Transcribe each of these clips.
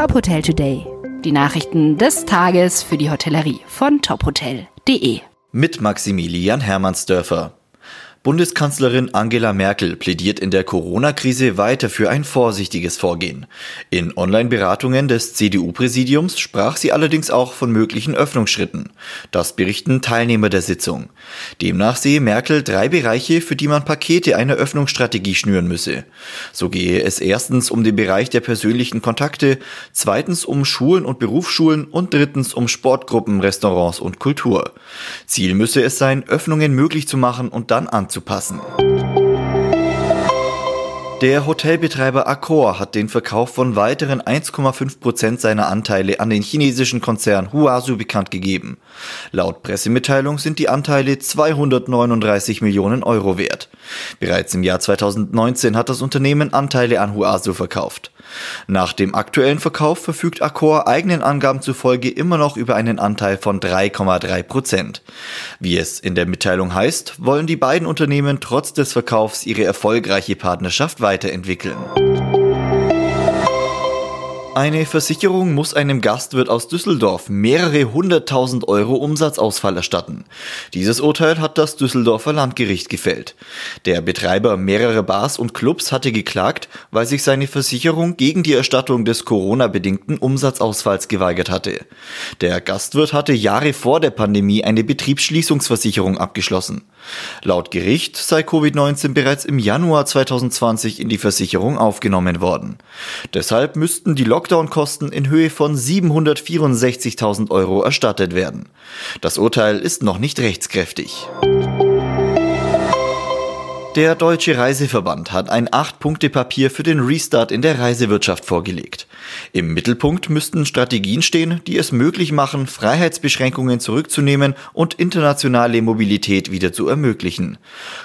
Top Hotel Today. Die Nachrichten des Tages für die Hotellerie von tophotel.de. Mit Maximilian Hermannsdörfer. Bundeskanzlerin Angela Merkel plädiert in der Corona-Krise weiter für ein vorsichtiges Vorgehen. In Online-Beratungen des CDU-Präsidiums sprach sie allerdings auch von möglichen Öffnungsschritten. Das berichten Teilnehmer der Sitzung. Demnach sehe Merkel drei Bereiche, für die man Pakete einer Öffnungsstrategie schnüren müsse. So gehe es erstens um den Bereich der persönlichen Kontakte, zweitens um Schulen und Berufsschulen und drittens um Sportgruppen, Restaurants und Kultur. Ziel müsse es sein, Öffnungen möglich zu machen und dann an anzupassen. Der Hotelbetreiber Accor hat den Verkauf von weiteren 1,5 Prozent seiner Anteile an den chinesischen Konzern Huasu bekannt gegeben. Laut Pressemitteilung sind die Anteile 239 Millionen Euro wert. Bereits im Jahr 2019 hat das Unternehmen Anteile an Huasu verkauft. Nach dem aktuellen Verkauf verfügt Accor eigenen Angaben zufolge immer noch über einen Anteil von 3,3 Prozent. Wie es in der Mitteilung heißt, wollen die beiden Unternehmen trotz des Verkaufs ihre erfolgreiche Partnerschaft weiterentwickeln. Eine Versicherung muss einem Gastwirt aus Düsseldorf mehrere hunderttausend Euro Umsatzausfall erstatten. Dieses Urteil hat das Düsseldorfer Landgericht gefällt. Der Betreiber mehrerer Bars und Clubs hatte geklagt, weil sich seine Versicherung gegen die Erstattung des Corona-bedingten Umsatzausfalls geweigert hatte. Der Gastwirt hatte Jahre vor der Pandemie eine Betriebsschließungsversicherung abgeschlossen. Laut Gericht sei Covid-19 bereits im Januar 2020 in die Versicherung aufgenommen worden. Deshalb müssten die Lockdown-Kosten in Höhe von 764.000 Euro erstattet werden. Das Urteil ist noch nicht rechtskräftig. Der Deutsche Reiseverband hat ein 8-Punkte-Papier für den Restart in der Reisewirtschaft vorgelegt. Im Mittelpunkt müssten Strategien stehen, die es möglich machen, Freiheitsbeschränkungen zurückzunehmen und internationale Mobilität wieder zu ermöglichen.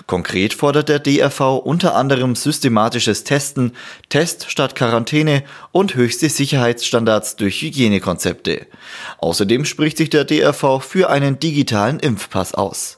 Konkret fordert der DRV unter anderem systematisches Testen, Test statt Quarantäne und höchste Sicherheitsstandards durch Hygienekonzepte. Außerdem spricht sich der DRV für einen digitalen Impfpass aus.